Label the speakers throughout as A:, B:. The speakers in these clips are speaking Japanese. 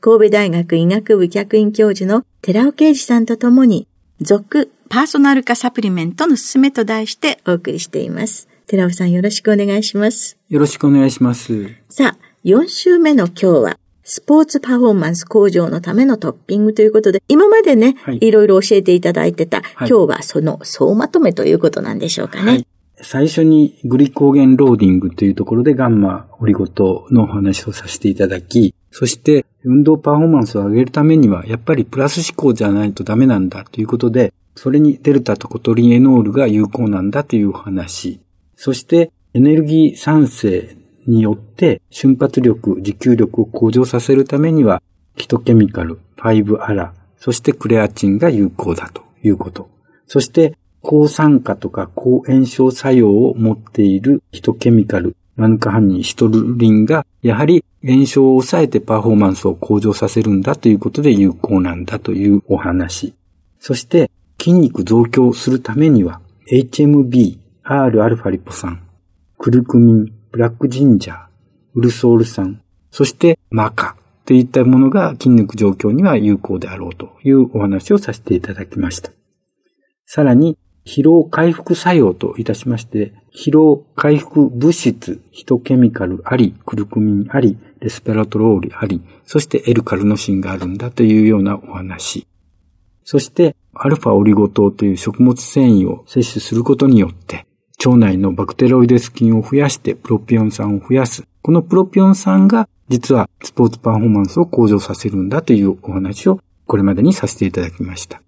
A: 神戸大学医学部客員教授の寺尾啓二さんと共に、続パーソナル化サプリメントのすすめと題してお送りしています。寺尾さんよろしくお願いします。
B: よろしくお願いします。
A: さあ、4週目の今日は、スポーツパフォーマンス向上のためのトッピングということで、今までね、はい、いろいろ教えていただいてた、はい、今日はその総まとめということなんでしょうかね。はい、
B: 最初にグリコーゲンローディングというところでガンマオリゴ糖のお話をさせていただき、そして運動パフォーマンスを上げるためには、やっぱりプラス思考じゃないとダメなんだということで、それにデルタトコトリエノールが有効なんだという話。そしてエネルギー産生によって瞬発力、持久力を向上させるためには、ヒトケミカル、5アラ、そしてクレアチンが有効だということ。そして、抗酸化とか抗炎症作用を持っているヒトケミカル、マヌカハニー、シトルリンが、やはり炎症を抑えてパフォーマンスを向上させるんだということで有効なんだというお話。そして、筋肉増強するためには、HMB、Rα リポ酸、クルクミン、ブラックジンジャー、ウルソール酸、そしてマカといったものが筋肉状況には有効であろうというお話をさせていただきました。さらに、疲労回復作用といたしまして、疲労回復物質、ヒトケミカルあり、クルクミンあり、レスペラトロールあり、そしてエルカルノシンがあるんだというようなお話。そして、アルファオリゴ糖という食物繊維を摂取することによって、腸内のバクテロイデス菌を増やしてプロピオン酸を増やす。このプロピオン酸が実はスポーツパフォーマンスを向上させるんだというお話をこれまでにさせていただきました。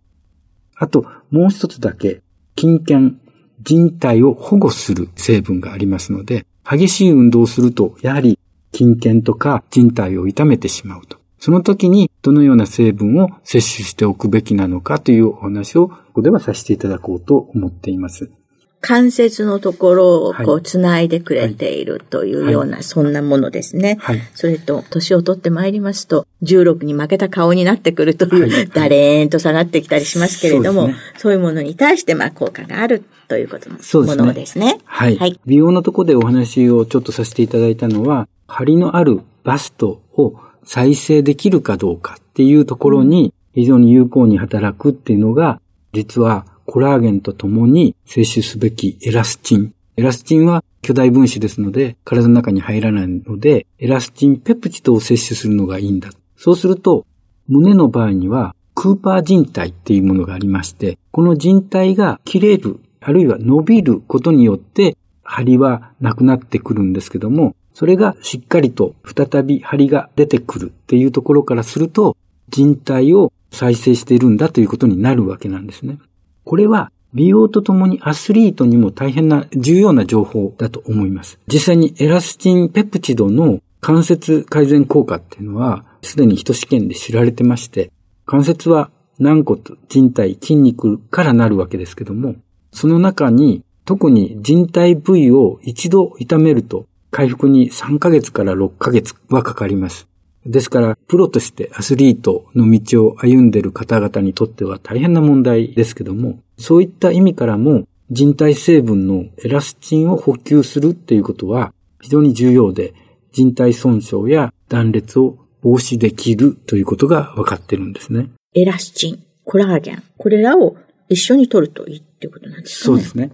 B: あと、もう一つだけ、筋腱、人体を保護する成分がありますので、激しい運動をすると、やはり筋腱とか人体を痛めてしまうと。その時にどのような成分を摂取しておくべきなのかというお話をここではさせていただこうと思っています。
A: 関節のところをこう繋いでくれているというような、はい、そんなものですね。はい、それと、年を取ってまいりますと、16に負けた顔になってくるという、はい、だれーんと下がってきたりしますけれども、そうね、そういうものに対して、まあ、効果があるということのものですね。
B: はい。はい。美容のところでお話をちょっとさせていただいたのは、張りのあるバストを再生できるかどうかっていうところに非常に有効に働くっていうのが、実はコラーゲンとともに摂取すべきエラスチン。エラスチンは巨大分子ですので、体の中に入らないので、エラスチンペプチドを摂取するのがいいんだ。そうすると、胸の場合には、クーパー人体っていうものがありまして、この人体が切れる、あるいは伸びることによって、張りはなくなってくるんですけども、それがしっかりと再び張りが出てくるっていうところからすると、人体を再生しているんだということになるわけなんですね。これは美容とともにアスリートにも大変な重要な情報だと思います。実際にエラスチンペプチドの関節改善効果っていうのは、すでに人試験で知られてまして、関節は軟骨、人体、筋肉からなるわけですけども、その中に特に人体部位を一度痛めると回復に3ヶ月から6ヶ月はかかります。ですから、プロとしてアスリートの道を歩んでいる方々にとっては大変な問題ですけども、そういった意味からも人体成分のエラスチンを補給するっていうことは非常に重要で、人体損傷や断裂を防止できるということが分かってるんですね。
A: エラスチン、コラーゲン、これらを一緒に取るといいっていうことなんです
B: かね。そうですね。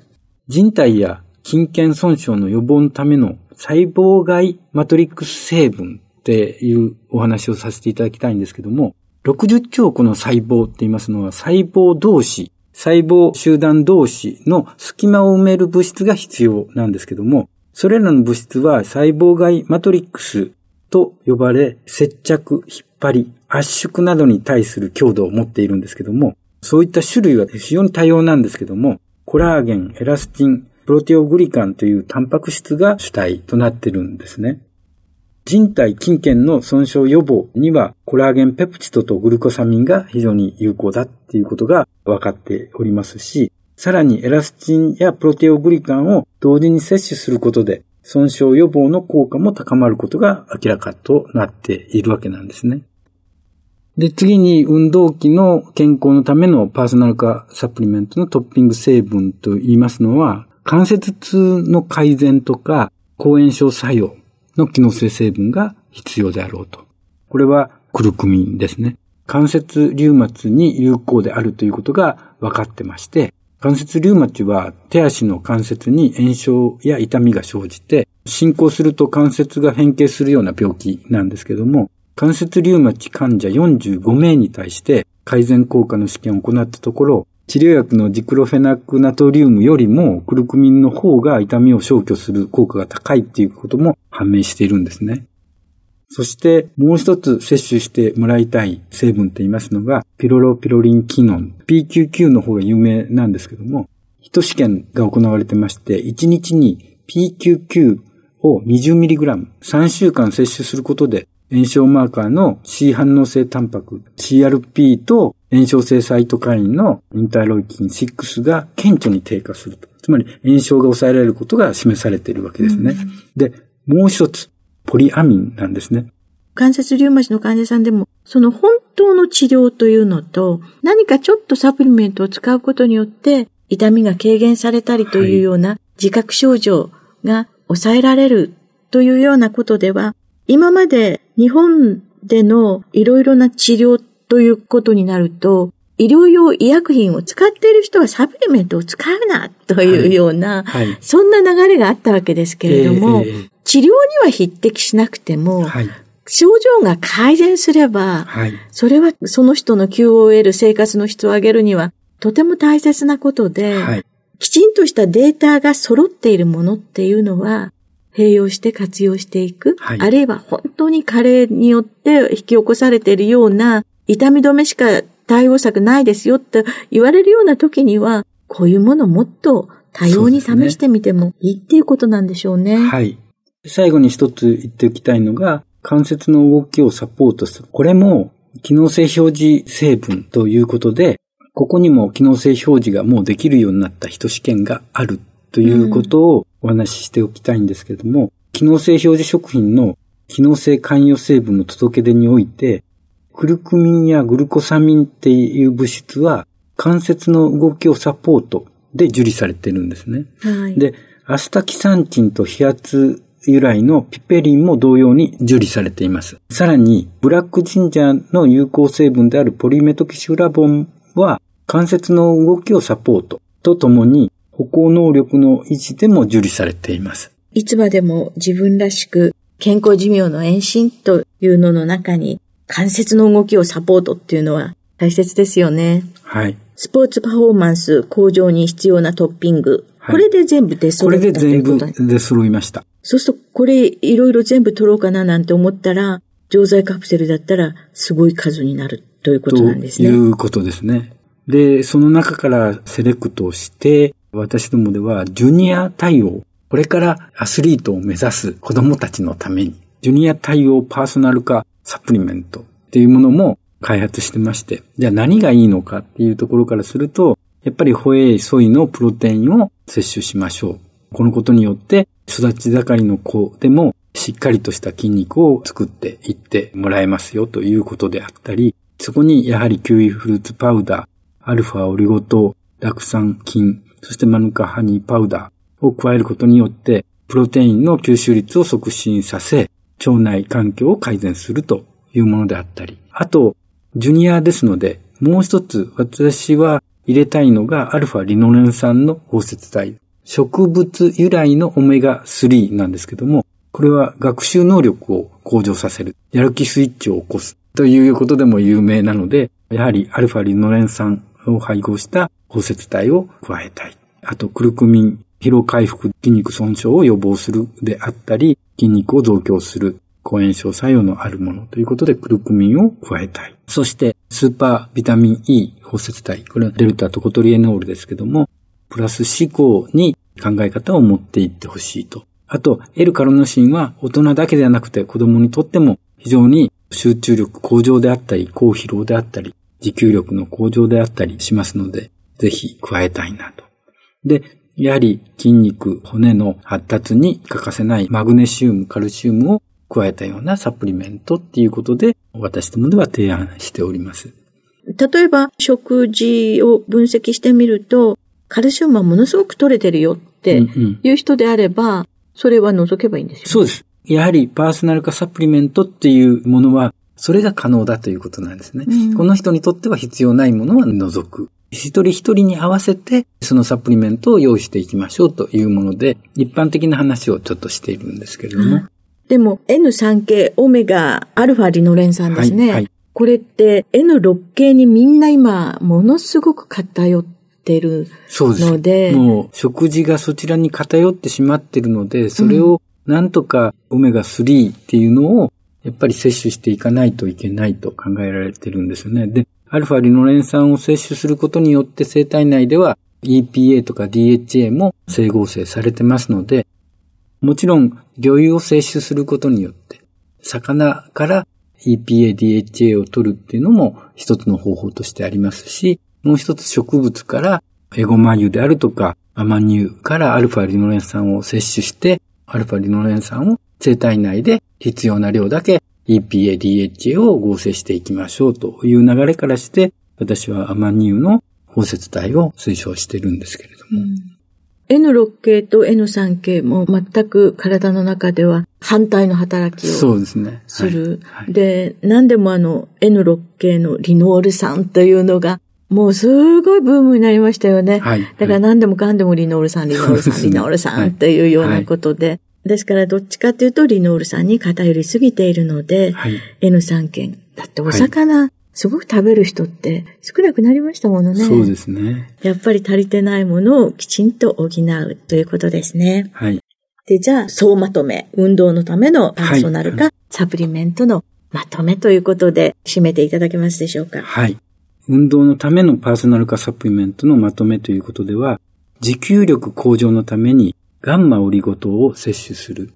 B: 人体や筋腱損傷の予防のための細胞外マトリックス成分っていうお話をさせていただきたいんですけども、60兆個の細胞って言いますのは細胞同士、細胞集団同士の隙間を埋める物質が必要なんですけども、それらの物質は細胞外マトリックスと呼ばれ、接着、引っ張り、圧縮などに対する強度を持っているんですけども、そういった種類は非常に多様なんですけども、コラーゲン、エラスチン、プロテオグリカンというタンパク質が主体となってるんですね。人体筋腱の損傷予防にはコラーゲンペプチドとグルコサミンが非常に有効だっていうことが分かっておりますし、さらにエラスチンやプロテオグリカンを同時に摂取することで損傷予防の効果も高まることが明らかとなっているわけなんですね。で、次に運動器の健康のためのパーソナル化サプリメントのトッピング成分と言いますのは、関節痛の改善とか抗炎症作用の機能性成分が必要であろうと。これはクルクミンですね。関節リウマチに有効であるということが分かってまして、関節リウマチは手足の関節に炎症や痛みが生じて、進行すると関節が変形するような病気なんですけども、関節リウマチ患者45名に対して改善効果の試験を行ったところ、治療薬のジクロフェナックナトリウムよりもクルクミンの方が痛みを消去する効果が高いっていうことも判明しているんですね。そしてもう一つ摂取してもらいたい成分と言いますのが、ピロロピロリンキノン。PQQ の方が有名なんですけども、ヒト試験が行われてまして、1日に PQQ を 20mg、3週間摂取することで炎症マーカーの C 反応性タンパク、CRP と炎症性サイトカインのインターロイキン6が顕著に低下すると。つまり炎症が抑えられることが示されているわけですね。うん、で、もう一つ、ポリアミンなんですね。
A: 関節リウマチの患者さんでも、その本当の治療というのと、何かちょっとサプリメントを使うことによって、痛みが軽減されたりというような自覚症状が抑えられるというようなことでは、今まで日本でのいろいろな治療ということになると、医療用医薬品を使っている人はサプリメントを使うなというような、はい。はい、そんな流れがあったわけですけれども、えー、治療には匹敵しなくても、はい、症状が改善すれば、それはその人の QOL 生活の質を上げるにはとても大切なことで、きちんとしたデータが揃っているものっていうのは、併用して活用していく、はい、あるいは本当に加齢によって引き起こされているような痛み止めしか対応策ないですよって言われるような時には、こういうものもっと多様に試してみてもいいっていうことなんでしょうね。
B: はい。最後に一つ言っておきたいのが、関節の動きをサポートする。これも機能性表示成分ということで、ここにも機能性表示がもうできるようになった人試験があるということをお話ししておきたいんですけれども、機能性表示食品の機能性関与成分の届け出において、クルクミンやグルコサミンっていう物質は関節の動きをサポートで受理されてるんですね。はい、で、アスタキサンチンと飛圧由来のピペリンも同様に受理されています。さらに、ブラックジンジャーの有効成分であるポリメトキシュラボンは関節の動きをサポートとともに歩行能力の維持でも受理されています。
A: いつまでも自分らしく健康寿命の延伸というのの中に関節の動きをサポートっていうのは大切ですよね。
B: はい。
A: スポーツパフォーマンス向上に必要なトッピング。はい、これで全部出揃ったこれで全部
B: 出揃いました。
A: そうすると、これいろいろ全部取ろうかななんて思ったら、錠剤カプセルだったらすごい数になるということなんですね。
B: ということですね。で、その中からセレクトして、私どもではジュニア対応、これからアスリートを目指す子供たちのために、ジュニア対応パーソナル化サプリメントっていうものも開発してまして、じゃあ何がいいのかっていうところからすると、やっぱりホエイ、ソイのプロテインを摂取しましょう。このことによって育ち盛りの子でもしっかりとした筋肉を作っていってもらえますよということであったり、そこにやはりキウイフルーツパウダー、アルファオリゴ糖、酪酸菌、そしてマヌカハニーパウダーを加えることによって、プロテインの吸収率を促進させ、腸内環境を改善するというものであったり、あと、ジュニアですので、もう一つ私は入れたいのがアルファリノレン酸の包摂体。植物由来のオメガ3なんですけども、これは学習能力を向上させる。やる気スイッチを起こす。ということでも有名なので、やはりアルファリノレン酸を配合した包摂体を加えたい。あと、クルクミン、疲労回復、筋肉損傷を予防するであったり、筋肉を増強する、抗炎症作用のあるものということで、クルクミンを加えたい。そして、スーパービタミン E 包摂体。これはデルタトコトリエノールですけども、プラス思考に考え方を持っていってほしいと。あと、L カロノシンは大人だけではなくて子供にとっても非常に集中力向上であったり、高疲労であったり、持久力の向上であったりしますので、ぜひ加えたいなと。で、やはり筋肉、骨の発達に欠かせないマグネシウム、カルシウムを加えたようなサプリメントっていうことで、私どもでは提案しております。
A: 例えば、食事を分析してみると、カルシウムはものすごく取れてるよっていう人であれば、それは除けばいいんですよ、ね、
B: そうです。やはりパーソナル化サプリメントっていうものは、それが可能だということなんですね。うん、この人にとっては必要ないものは除く。一人一人に合わせて、そのサプリメントを用意していきましょうというもので、一般的な話をちょっとしているんですけれども。うん、
A: でも、N3 系オメガアルファリノレン酸ですね。はい、はい、これって N6 系にみんな今、ものすごく偏ってるので。
B: でもう、食事がそちらに偏ってしまってるので、それをなんとかオメガ3っていうのをやっぱり摂取していかないといけないと考えられてるんですよね。で、アルファリノレン酸を摂取することによって生体内では EPA とか DHA も整合性されてますので、もちろん魚油を摂取することによって、魚から EPA、DHA を取るっていうのも一つの方法としてありますし、もう一つ植物からエゴマ油であるとかアマニ油からアルファリノレン酸を摂取して、アルファリノレン酸を生体内で必要な量だけ EPA、DHA を合成していきましょうという流れからして、私はアマニ油の包摂体を推奨してるんですけれども。うん、
A: N6 系と N3 系も全く体の中では反対の働きをそうですね。する。はいはい、で、何でもあの N6 系のリノール酸というのがもうすごいブームになりましたよね。はい。だから何でもかんでもリノール酸、リノール酸、リノール酸っていうようなことで。ですからどっちかというとリノール酸に偏りすぎているので、はい、N3 件。だってお魚、すごく食べる人って少なくなりましたものね。
B: そうですね。
A: やっぱり足りてないものをきちんと補うということですね。
B: はい。
A: で、じゃあ、総まとめ。運動のためのパーソナルか、サプリメントのまとめということで、締めていただけますでしょうか？
B: はい。運動のためのパーソナル化サプリメントのまとめということでは、持久力向上のためにガンマオリゴ糖を摂取する。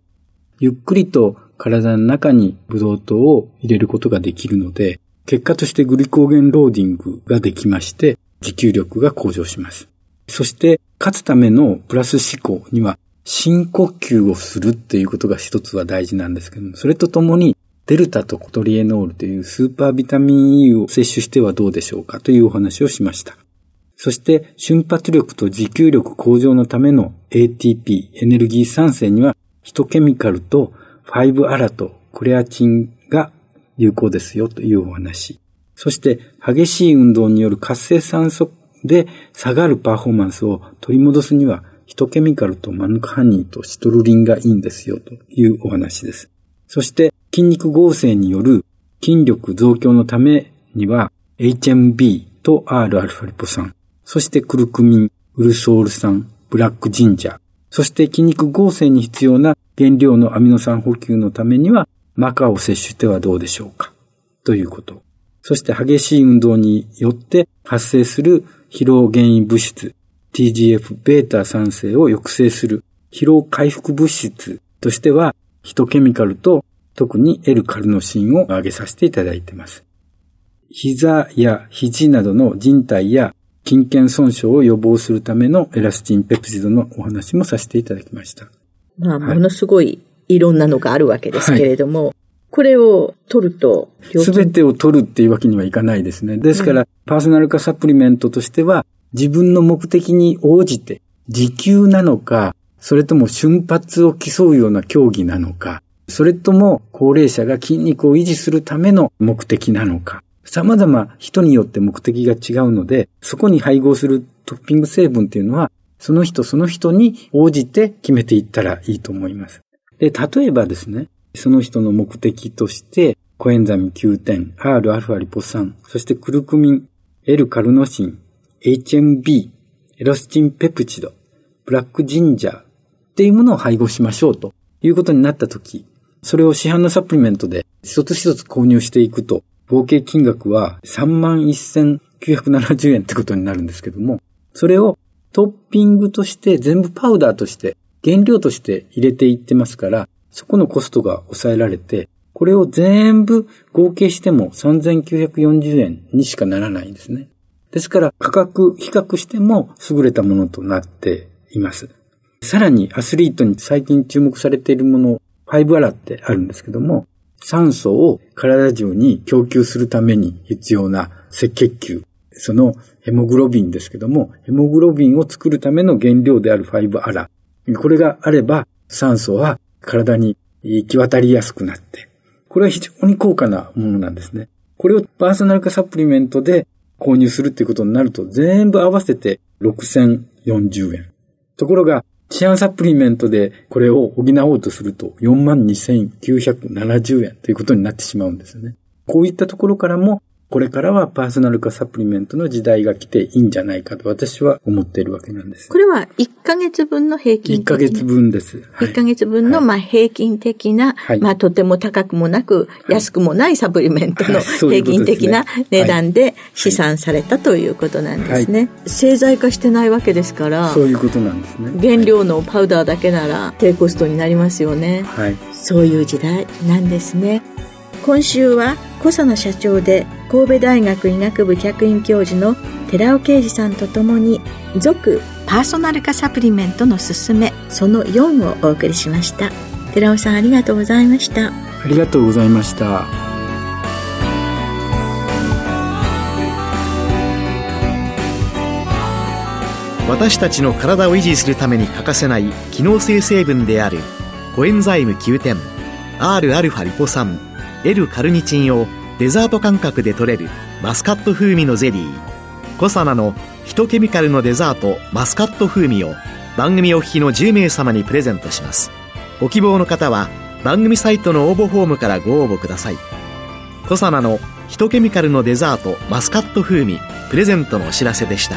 B: ゆっくりと体の中にブドウ糖を入れることができるので、結果としてグリコーゲンローディングができまして、持久力が向上します。そして、勝つためのプラス思考には、深呼吸をするっていうことが一つは大事なんですけども、それとともにデルタとコトリエノールというスーパービタミン E を摂取してはどうでしょうかというお話をしました。そして瞬発力と持久力向上のための ATP、エネルギー酸性にはヒトケミカルと5アラとクレアチンが有効ですよというお話。そして激しい運動による活性酸素で下がるパフォーマンスを取り戻すにはヒトケミカルとマヌカハニーとシトルリンがいいんですよというお話です。そして筋肉合成による筋力増強のためには HMB と Rα リポ酸、そしてクルクミン、ウルソール酸、ブラックジンジャー、そして筋肉合成に必要な原料のアミノ酸補給のためにはマカを摂取してはどうでしょうかということ。そして激しい運動によって発生する疲労原因物質 TGF-β 酸性を抑制する疲労回復物質としてはヒトケミカルと特に L カルノシンを挙げさせていただいています。膝や肘などの人体や筋腱損傷を予防するためのエラスチンペプチドのお話もさせていただきました。
A: まあ、ものすごいいろんなのがあるわけですけれども、はい、これを取ると、
B: すべてを取るっていうわけにはいかないですね。ですから、うん、パーソナル化サプリメントとしては、自分の目的に応じて、時給なのか、それとも瞬発を競うような競技なのか、それとも高齢者が筋肉を維持するための目的なのか、様々人によって目的が違うので、そこに配合するトッピング成分っていうのは、その人その人に応じて決めていったらいいと思います。で、例えばですね、その人の目的として、コエンザミ9点、Rα リポ酸、そしてクルクミン、L カルノシン、HMB、エロスチンペプチド、ブラックジンジャーっていうものを配合しましょうということになったとき、それを市販のサプリメントで一つ一つ購入していくと、合計金額は31,970円ってことになるんですけども、それをトッピングとして全部パウダーとして原料として入れていってますから、そこのコストが抑えられて、これを全部合計しても3940円にしかならないんですね。ですから価格比較しても優れたものとなっています。さらにアスリートに最近注目されているもの、5アラってあるんですけども、酸素を体中に供給するために必要な赤血球、そのヘモグロビンですけども、ヘモグロビンを作るための原料である5アラ。これがあれば酸素は体に行き渡りやすくなって、これは非常に高価なものなんですね。これをパーソナル化サプリメントで購入するっていうことになると全部合わせて6040円。ところが市販サプリメントでこれを補おうとすると42,970円ということになってしまうんですよね。こういったところからもこれからはパーソナル化サプリメントの時代が来ていいんじゃないかと私は思っているわけなんです。
A: これは1ヶ月分の平均
B: 的な ?1 ヶ月分です。
A: はい、1ヶ月分のまあ平均的な、はい、まあとても高くもなく、安くもないサプリメントの 平均的な値段で試算されたということなんですね。製剤化してないわけですから、
B: そういうことなんですね。
A: 原料のパウダーだけなら低コストになりますよね。
B: はい。
A: そういう時代なんですね。今週は小佐の社長で神戸大学医学部客員教授の寺尾啓二さんとともに続パーソナル化サプリメントのすすめその4をお送りしました。寺尾さんありがとうございました。あ
B: りがとうございました。
C: 私たちの体を維持するために欠かせない機能性成分であるコエンザイム Q10 Rα リポ酸 L カルニチンをデザート感覚で取れるマスカット風味のゼリー。コサナのヒトケミカルのデザートマスカット風味を番組お聞きの10名様にプレゼントします。ご希望の方は番組サイトの応募フォームからご応募ください。コサナのヒトケミカルのデザートマスカット風味プレゼントのお知らせでした。